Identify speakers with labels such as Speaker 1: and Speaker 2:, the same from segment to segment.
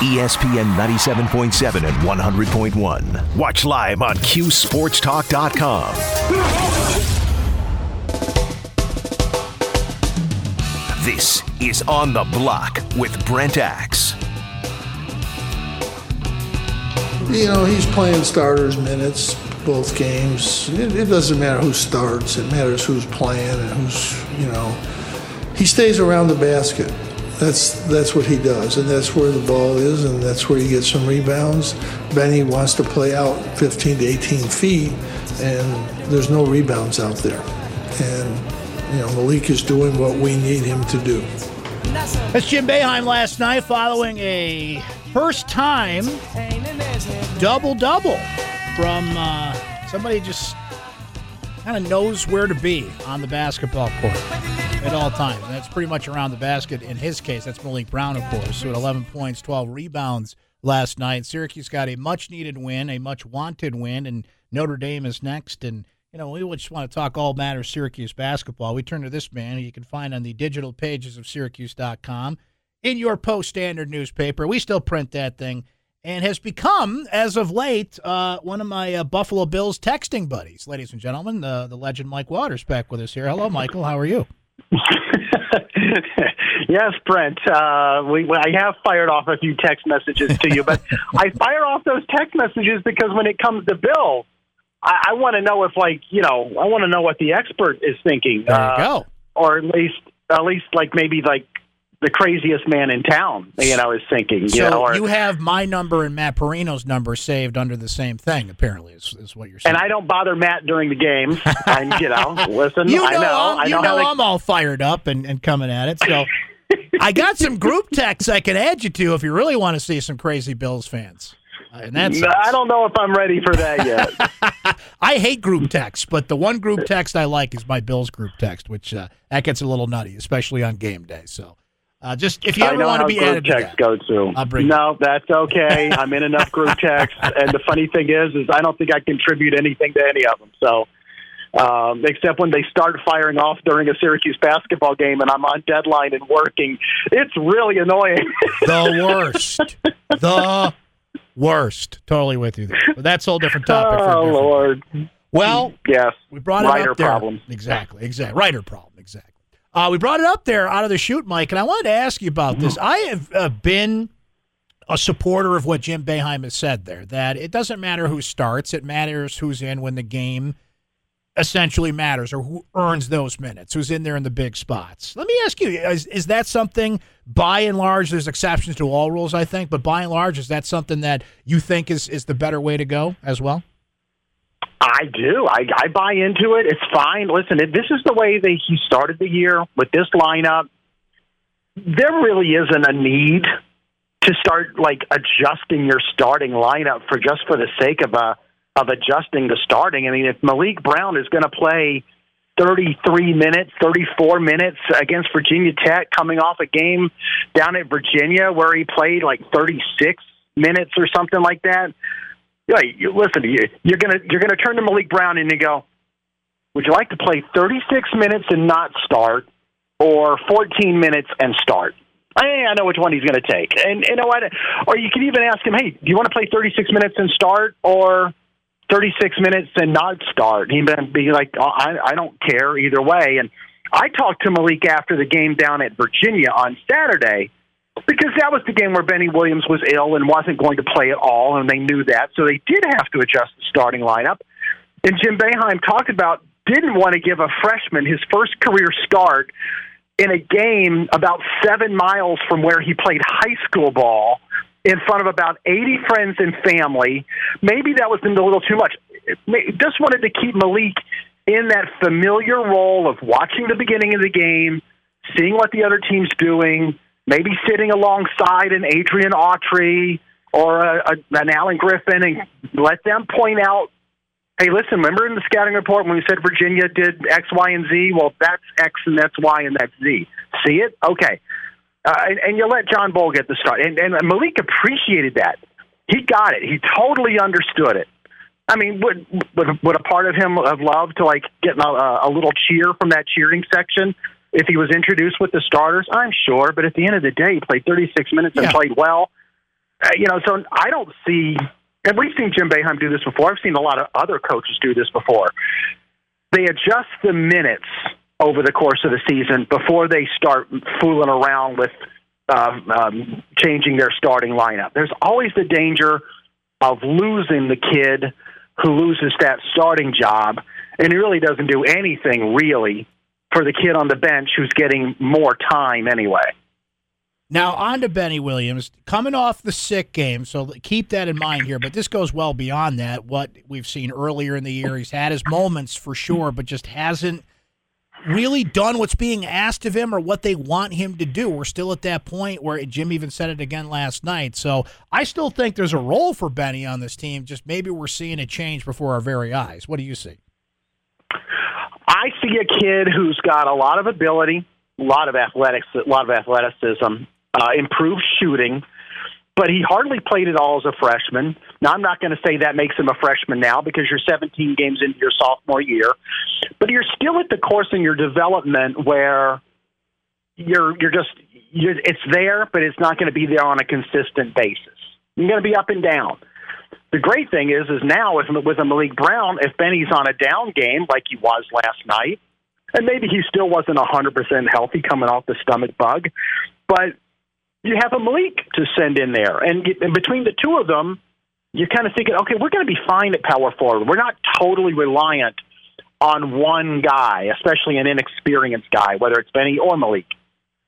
Speaker 1: ESPN 97.7 and 100.1. Watch live on QSportsTalk.com. This is On the Block with Brent Axe.
Speaker 2: You know, he's playing starters minutes both games. It, it doesn't matter who starts, it matters who's playing and who's, you know. He stays around the basket. That's that's what he does, and that's where the ball is, and that's where he gets some rebounds. Benny wants to play out 15 to 18 feet, and there's no rebounds out there. And you know, Maliq is doing what we need him to do.
Speaker 3: That's Jim Boeheim last night following a first time double double from uh, somebody just kind of knows where to be on the basketball court at all times. And that's pretty much around the basket. In his case, that's Maliq Brown, of course, So at 11 points, 12 rebounds last night. Syracuse got a much needed win, a much wanted win, and Notre Dame is next. And, you know, we just want to talk all matters Syracuse basketball. We turn to this man who you can find on the digital pages of Syracuse.com in your post standard newspaper. We still print that thing and has become, as of late, uh, one of my uh, Buffalo Bills texting buddies. Ladies and gentlemen, the, the legend Mike Waters back with us here. Hello, Michael. How are you?
Speaker 4: yes, Brent. Uh, we, I have fired off a few text messages to you, but I fire off those text messages because when it comes to Bill, I, I want to know if, like, you know, I want to know what the expert is thinking.
Speaker 3: There you uh, go.
Speaker 4: Or at least, at least, like maybe like the craziest man in town. You know, is thinking.
Speaker 3: So
Speaker 4: you, know, or,
Speaker 3: you have my number and Matt Perino's number saved under the same thing. Apparently, is, is what you're saying.
Speaker 4: And I don't bother Matt during the games. and you know, listen,
Speaker 3: you know,
Speaker 4: I know,
Speaker 3: I'm, you
Speaker 4: know,
Speaker 3: know,
Speaker 4: they...
Speaker 3: I'm all fired up and, and coming at it. So. I got some group texts I can add you to if you really want to see some crazy Bills fans. Uh, and that's
Speaker 4: I don't know if I'm ready for that
Speaker 3: yet. I hate group text, but the one group text I like is my Bills group text, which uh, that gets a little nutty, especially on game day. So uh, just if you ever want to be added
Speaker 4: to text
Speaker 3: go
Speaker 4: to,
Speaker 3: I'll bring
Speaker 4: no, that's okay. I'm in enough group texts, and the funny thing is, is I don't think I contribute anything to any of them. So, um, except when they start firing off during a Syracuse basketball game, and I'm on deadline and working, it's really annoying.
Speaker 3: the worst. The worst. Totally with you there. But that's a whole different topic.
Speaker 4: Oh
Speaker 3: different
Speaker 4: Lord.
Speaker 3: Well,
Speaker 4: yes,
Speaker 3: we brought it
Speaker 4: writer
Speaker 3: up there.
Speaker 4: problems.
Speaker 3: Exactly. Exactly. Writer problem. Exactly. Uh, we brought it up there out of the chute, Mike, and I wanted to ask you about this. I have uh, been a supporter of what Jim Boeheim has said there that it doesn't matter who starts, it matters who's in when the game essentially matters or who earns those minutes, who's in there in the big spots. Let me ask you is, is that something, by and large, there's exceptions to all rules, I think, but by and large, is that something that you think is, is the better way to go as well?
Speaker 4: I do. I, I buy into it. It's fine. Listen, if this is the way that he started the year with this lineup. There really isn't a need to start like adjusting your starting lineup for just for the sake of a uh, of adjusting the starting. I mean, if Maliq Brown is going to play 33 minutes, 34 minutes against Virginia Tech, coming off a game down at Virginia where he played like 36 minutes or something like that yeah, you, listen, you, you're gonna you're gonna turn to Maliq Brown and you go, would you like to play 36 minutes and not start, or 14 minutes and start? I, I know which one he's going to take, and you know what? Or you could even ask him, hey, do you want to play 36 minutes and start, or 36 minutes and not start? He'd be like, oh, I, I don't care either way. And I talked to Maliq after the game down at Virginia on Saturday because that was the game where Benny Williams was ill and wasn't going to play at all, and they knew that, so they did have to adjust the starting lineup. And Jim Boeheim talked about didn't want to give a freshman his first career start in a game about seven miles from where he played high school ball in front of about 80 friends and family. Maybe that was a little too much. Just wanted to keep Maliq in that familiar role of watching the beginning of the game, seeing what the other team's doing, maybe sitting alongside an Adrian Autry or a, a, an Allen Griffin and let them point out, hey, listen, remember in the scouting report when we said Virginia did X, Y, and Z? Well, that's X and that's Y and that's Z. See it? Okay. Uh, and, and you let John Bol get the start. And, and Maliq appreciated that. He got it. He totally understood it. I mean, would, would would a part of him have loved to like get a, a little cheer from that cheering section if he was introduced with the starters, I'm sure. But at the end of the day, he played 36 minutes and
Speaker 3: yeah.
Speaker 4: played well. Uh, you know, so I don't see, and we've seen Jim Boeheim do this before. I've seen a lot of other coaches do this before. They adjust the minutes over the course of the season before they start fooling around with uh, um, changing their starting lineup. There's always the danger of losing the kid who loses that starting job, and he really doesn't do anything really for the kid on the bench who's getting more time anyway.
Speaker 3: Now, on to Benny Williams, coming off the sick game, so keep that in mind here, but this goes well beyond that. What we've seen earlier in the year, he's had his moments for sure, but just hasn't really done what's being asked of him or what they want him to do. We're still at that point where Jim even said it again last night. So I still think there's a role for Benny on this team, just maybe we're seeing it change before our very eyes. What do you see?
Speaker 4: I see a kid who's got a lot of ability, a lot of athletics, a lot of athleticism, uh, improved shooting, but he hardly played at all as a freshman. Now, I'm not going to say that makes him a freshman now because you're 17 games into your sophomore year, but you're still at the course in your development where you're you're just you're, it's there, but it's not going to be there on a consistent basis. You're going to be up and down. The great thing is, is now with with a Maliq Brown, if Benny's on a down game like he was last night, and maybe he still wasn't 100% healthy coming off the stomach bug, but you have a Maliq to send in there. And, and between the two of them, you're kind of thinking, okay, we're going to be fine at power forward. We're not totally reliant on one guy, especially an inexperienced guy, whether it's Benny or Maliq.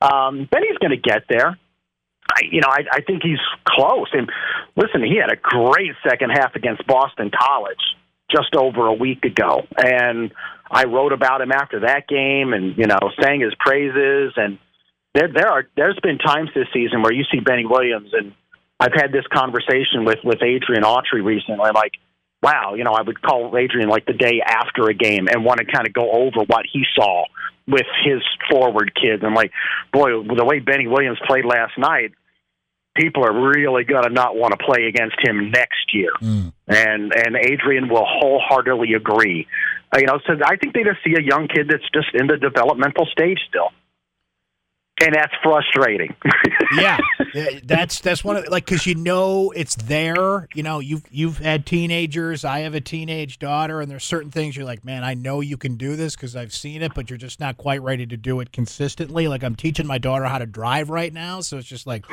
Speaker 4: Um, Benny's going to get there. I, you know, I, I think he's close. And listen, he had a great second half against Boston College just over a week ago, and I wrote about him after that game, and you know, sang his praises and there there are there's been times this season where you see Benny Williams and I've had this conversation with with Adrian Autry recently. Like, wow, you know, I would call Adrian like the day after a game and want to kind of go over what he saw with his forward kids. I'm like, boy, the way Benny Williams played last night, people are really going to not want to play against him next year. Mm. And and Adrian will wholeheartedly agree. Uh, you know, so I think they just see a young kid that's just in the developmental stage still and that's frustrating.
Speaker 3: yeah, that's that's one of like because you know it's there. You know, you've you've had teenagers. I have a teenage daughter, and there's certain things you're like, man, I know you can do this because I've seen it, but you're just not quite ready to do it consistently. Like I'm teaching my daughter how to drive right now, so it's just like,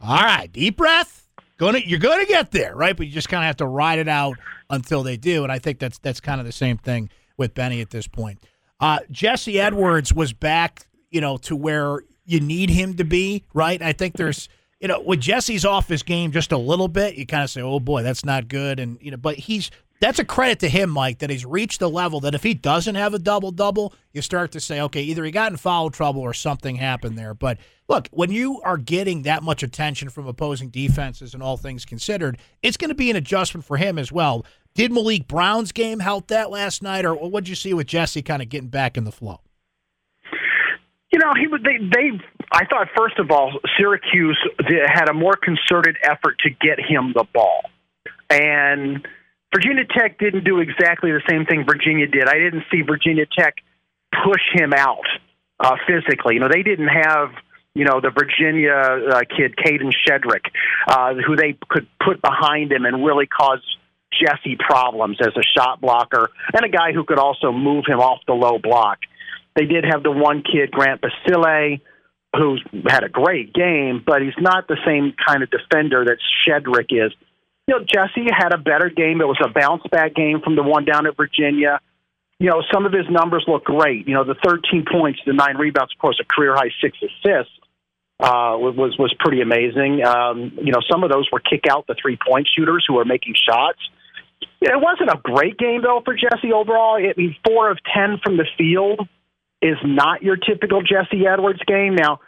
Speaker 3: all right, deep breath. Gonna you're gonna get there, right? But you just kind of have to ride it out until they do, and I think that's that's kind of the same thing with Benny at this point. Uh, Jesse Edwards was back, you know, to where you need him to be, right? I think there's you know, when Jesse's off his game just a little bit, you kind of say, "Oh boy, that's not good." And you know, but he's that's a credit to him, Mike, that he's reached the level that if he doesn't have a double double, you start to say, okay, either he got in foul trouble or something happened there. But look, when you are getting that much attention from opposing defenses and all things considered, it's going to be an adjustment for him as well. Did Maliq Brown's game help that last night, or what did you see with Jesse kind of getting back in the flow?
Speaker 4: You know, he. They, they. I thought first of all, Syracuse had a more concerted effort to get him the ball, and Virginia Tech didn't do exactly the same thing Virginia did. I didn't see Virginia Tech push him out uh, physically. You know, they didn't have you know the Virginia uh, kid Kadin Shedrick, uh, who they could put behind him and really cause Jesse problems as a shot blocker, and a guy who could also move him off the low block. They did have the one kid, Grant Basile, who's had a great game, but he's not the same kind of defender that Shedrick is. You know, Jesse had a better game. It was a bounce back game from the one down at Virginia. You know, some of his numbers look great. You know, the 13 points, the nine rebounds, of course, a career high six assists uh, was was pretty amazing. Um, you know, some of those were kick out the three point shooters who were making shots. It wasn't a great game though for Jesse overall. I mean, four of ten from the field is not your typical Jesse Edwards game. Now,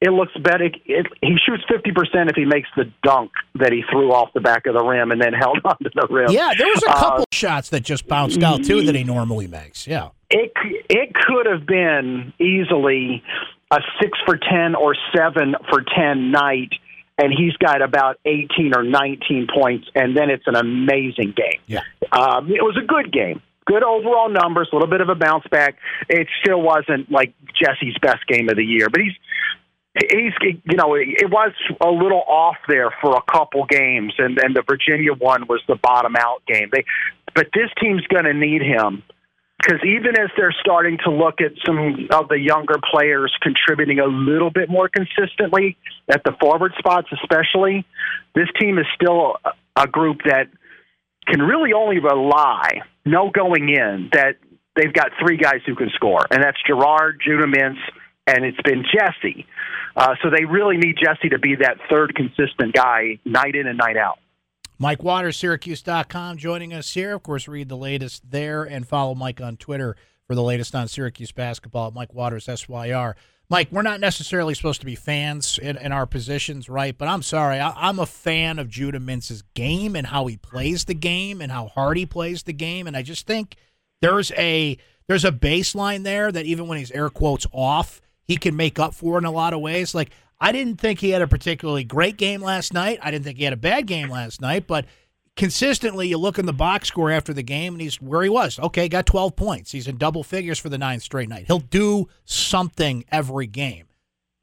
Speaker 4: it looks better. It, it, he shoots 50% if he makes the dunk that he threw off the back of the rim and then held onto the rim.
Speaker 3: Yeah, there was a couple uh, shots that just bounced out, too, that he normally makes. Yeah.
Speaker 4: It, it could have been easily a 6 for 10 or 7 for 10 night and he's got about 18 or 19 points, and then it's an amazing game.
Speaker 3: Yeah.
Speaker 4: Um, it was a good game good overall numbers, a little bit of a bounce back. It still wasn't like Jesse's best game of the year, but he's he's you know it was a little off there for a couple games, and and the Virginia one was the bottom out game. They, but this team's going to need him because even as they're starting to look at some of the younger players contributing a little bit more consistently at the forward spots, especially, this team is still a group that can really only rely, no going in, that they've got three guys who can score, and that's Girard, Judah Mintz, and it's been Jesse. Uh, so they really need Jesse to be that third consistent guy night in and night out.
Speaker 3: Mike Waters, Syracuse.com, joining us here. Of course, read the latest there and follow Mike on Twitter for the latest on Syracuse basketball. Mike Waters, SYR. Mike, we're not necessarily supposed to be fans in, in our positions, right? But I'm sorry. I, am a fan of Judah Mintz's game and how he plays the game and how hard he plays the game. And I just think there's a there's a baseline there that even when he's air quotes off, he can make up for in a lot of ways. Like I didn't think he had a particularly great game last night. I didn't think he had a bad game last night, but consistently you look in the box score after the game and he's where he was. Okay, got 12 points. He's in double figures for the ninth straight night. He'll do something every game.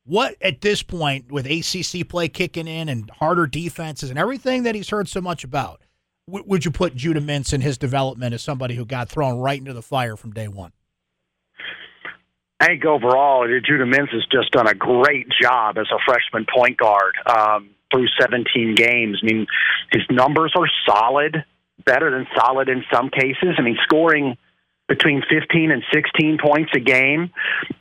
Speaker 3: What at this point with ACC play kicking in and harder defenses and everything that he's heard so much about, w- would you put Judah Mintz in his development as somebody who got thrown right into the fire from day one?
Speaker 4: I think overall, Judah Mintz has just done a great job as a freshman point guard um, through 17 games. I mean, his numbers are solid, better than solid in some cases. I mean, scoring between 15 and 16 points a game.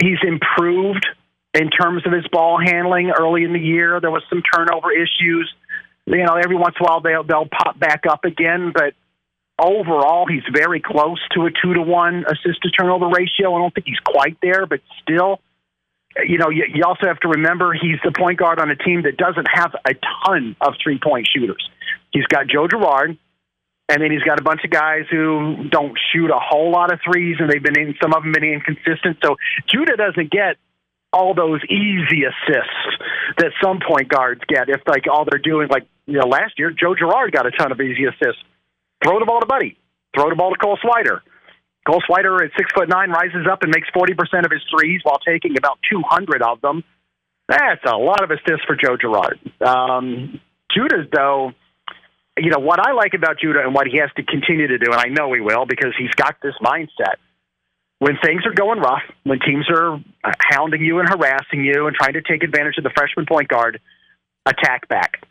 Speaker 4: He's improved in terms of his ball handling early in the year. There was some turnover issues. You know, every once in a while they'll they'll pop back up again, but overall, he's very close to a two to one assist to turnover ratio. I don't think he's quite there, but still, you know, you, you also have to remember he's the point guard on a team that doesn't have a ton of three point shooters. He's got Joe Girard, and then he's got a bunch of guys who don't shoot a whole lot of threes, and they've been in some of them been inconsistent. So Judah doesn't get all those easy assists that some point guards get if like all they're doing like you know last year Joe Girard got a ton of easy assists Throw the ball to Buddy. Throw the ball to Cole Swider. Cole Swider at six foot nine rises up and makes forty percent of his threes while taking about two hundred of them. That's a lot of assists for Joe Girard. Um, Judah, though, you know what I like about Judah and what he has to continue to do, and I know he will because he's got this mindset. When things are going rough, when teams are hounding you and harassing you and trying to take advantage of the freshman point guard, attack back.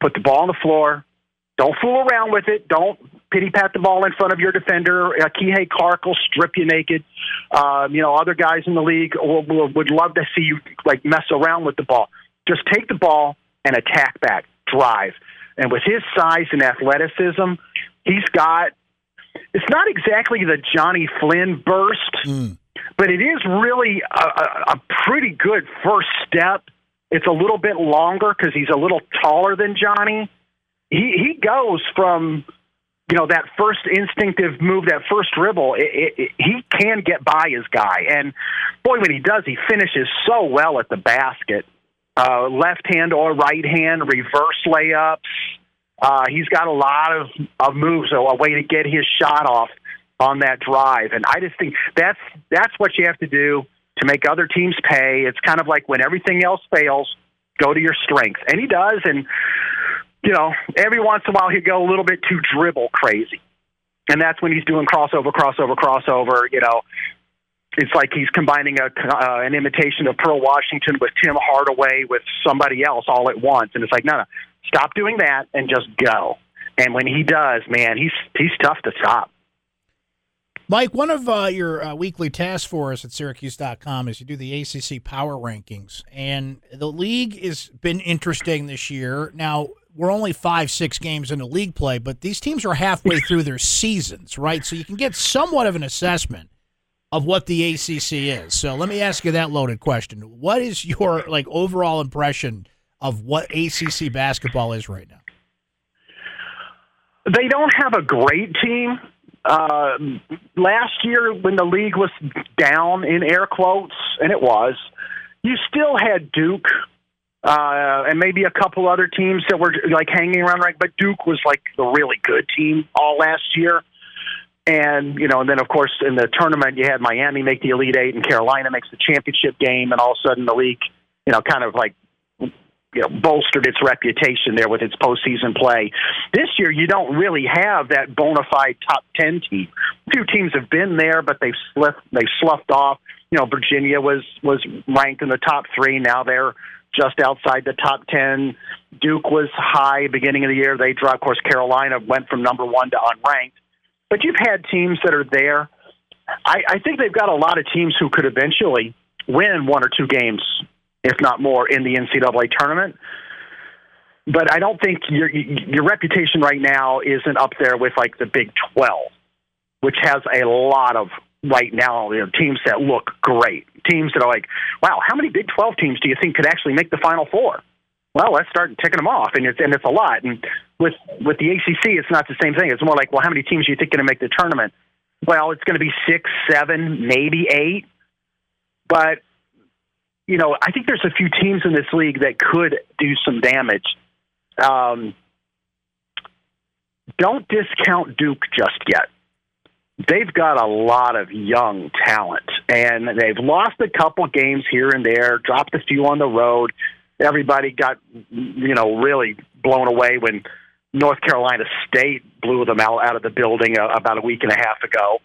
Speaker 4: Put the ball on the floor, don't fool around with it. Don't pity pat the ball in front of your defender. Uh, Kihei Clark will strip you naked. Um, you know, other guys in the league will, will, would love to see you like mess around with the ball. Just take the ball and attack back, drive. And with his size and athleticism, he's got. It's not exactly the Jonny Flynn burst, mm. but it is really a, a, a pretty good first step. It's a little bit longer because he's a little taller than Jonny he he goes from you know that first instinctive move, that first dribble. It, it, it, he can get by his guy, and boy, when he does, he finishes so well at the basket. Uh, left hand or right hand, reverse layups. Uh, he's got a lot of, of moves, so a way to get his shot off on that drive. And I just think that's that's what you have to do to make other teams pay. It's kind of like when everything else fails, go to your strength, and he does. And you know, every once in a while he'd go a little bit too dribble crazy. And that's when he's doing crossover, crossover, crossover. You know, it's like he's combining a, uh, an imitation of Pearl Washington with Tim Hardaway with somebody else all at once. And it's like, no, no, stop doing that and just go. And when he does, man, he's he's tough to stop.
Speaker 3: Mike, one of uh, your uh, weekly tasks for us at Syracuse.com is you do the ACC power rankings. And the league has been interesting this year. Now, we're only five, six games into league play, but these teams are halfway through their seasons, right? So you can get somewhat of an assessment of what the ACC is. So let me ask you that loaded question. What is your like overall impression of what ACC basketball is right now?
Speaker 4: They don't have a great team. Uh, last year, when the league was down in air quotes, and it was, you still had Duke, uh, and maybe a couple other teams that were like hanging around right. But Duke was like the really good team all last year. And you know, and then of course in the tournament you had Miami make the Elite Eight and Carolina makes the championship game, and all of a sudden the league you know, kind of like you know, bolstered its reputation there with its postseason play. This year, you don't really have that bona fide top ten team. A few teams have been there, but they've slipped, they've sloughed off. You know, Virginia was was ranked in the top three. Now they're just outside the top ten. Duke was high beginning of the year. They dropped. Of course, Carolina went from number one to unranked. But you've had teams that are there. I, I think they've got a lot of teams who could eventually win one or two games if not more, in the NCAA tournament. But I don't think your your reputation right now isn't up there with like the Big Twelve, which has a lot of right now you know, teams that look great, teams that are like, wow, how many Big Twelve teams do you think could actually make the Final Four? Well, let's start ticking them off, and it's and it's a lot. And with with the ACC, it's not the same thing. It's more like, well, how many teams do you think going to make the tournament? Well, it's going to be six, seven, maybe eight. But you know, I think there's a few teams in this league that could do some damage. Um, don't discount Duke just yet. They've got a lot of young talent, and they've lost a couple games here and there, dropped a few on the road. Everybody got, you know, really blown away when North Carolina State blew them out, out of the building about a week and a half ago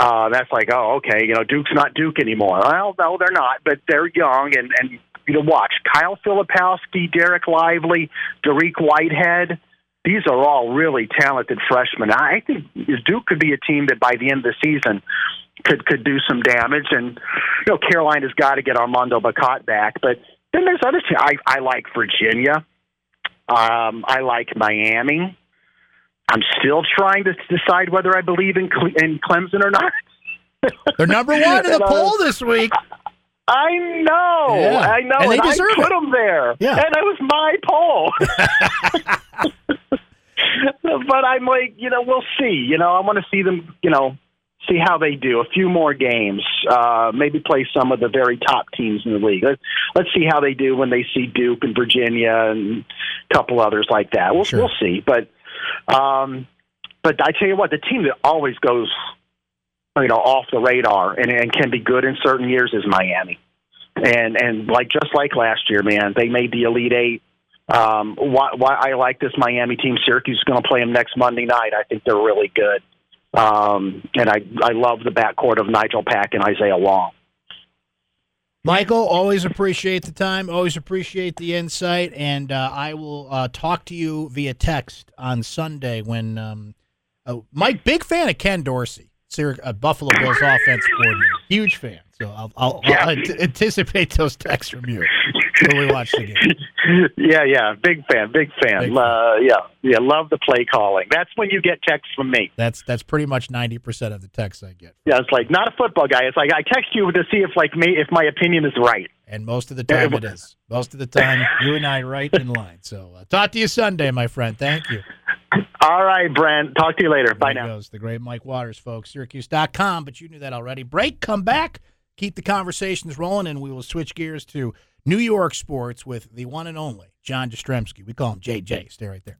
Speaker 4: uh, that's like, oh, okay, you know, Duke's not Duke anymore. Well, no, they're not, but they're young, and and you know, watch Kyle Filipowski, Dereck Lively, Dariq Whitehead. These are all really talented freshmen. I think Duke could be a team that by the end of the season could could do some damage. And you know, Carolina's got to get Armando Bacot back, but then there's other teams. I, I like Virginia. Um, I like Miami. I'm still trying to decide whether I believe in Cle- in Clemson or not.
Speaker 3: They're number one in the poll this week.
Speaker 4: I know,
Speaker 3: Yeah.
Speaker 4: I know,
Speaker 3: And they
Speaker 4: I put
Speaker 3: it.
Speaker 4: them there,
Speaker 3: Yeah.
Speaker 4: and it was my poll. but I'm like, you know, we'll see. You know, I want to see them. You know, see how they do. A few more games, uh, maybe play some of the very top teams in the league. Let's, let's see how they do when they see Duke and Virginia and a couple others like that. We'll
Speaker 3: Sure.
Speaker 4: we'll see, but. Um, but I tell you what, the team that always goes, you know, off the radar and, and can be good in certain years is Miami. And and like just like last year, man, they made the Elite Eight. Um, why, why I like this Miami team. Syracuse is going to play them next Monday night. I think they're really good. Um, and I I love the backcourt of Nigel Pack and Isaiah Wong.
Speaker 3: Michael, always appreciate the time. Always appreciate the insight, and uh, I will uh, talk to you via text on Sunday when um, uh, Mike, big fan of Ken Dorsey, uh, Buffalo Bills offense coordinator, huge fan. So I'll, I'll,
Speaker 4: Yeah.
Speaker 3: I'll anticipate those texts from you when we watch the game.
Speaker 4: yeah, yeah, big fan, big fan.
Speaker 3: Big fan.
Speaker 4: Uh, yeah, yeah, love the play calling. That's when you get texts from me.
Speaker 3: That's that's pretty much ninety percent of the texts I get,
Speaker 4: Yeah, it's like not a football guy. It's like I text you to see if like me if my opinion is right.
Speaker 3: and most of the time it is. Most of the time, you and I right in line. So uh, talk to you Sunday, my friend. Thank you.
Speaker 4: All right, Brent. Talk to you later. Bye
Speaker 3: There
Speaker 4: now.
Speaker 3: goes the great Mike Waters, folks. Syracuse.com, but you knew that already. Break, come back, keep the conversations rolling, and we will switch gears to New York sports with the one and only John Jastrzemski. We call him JJ. Stay right there.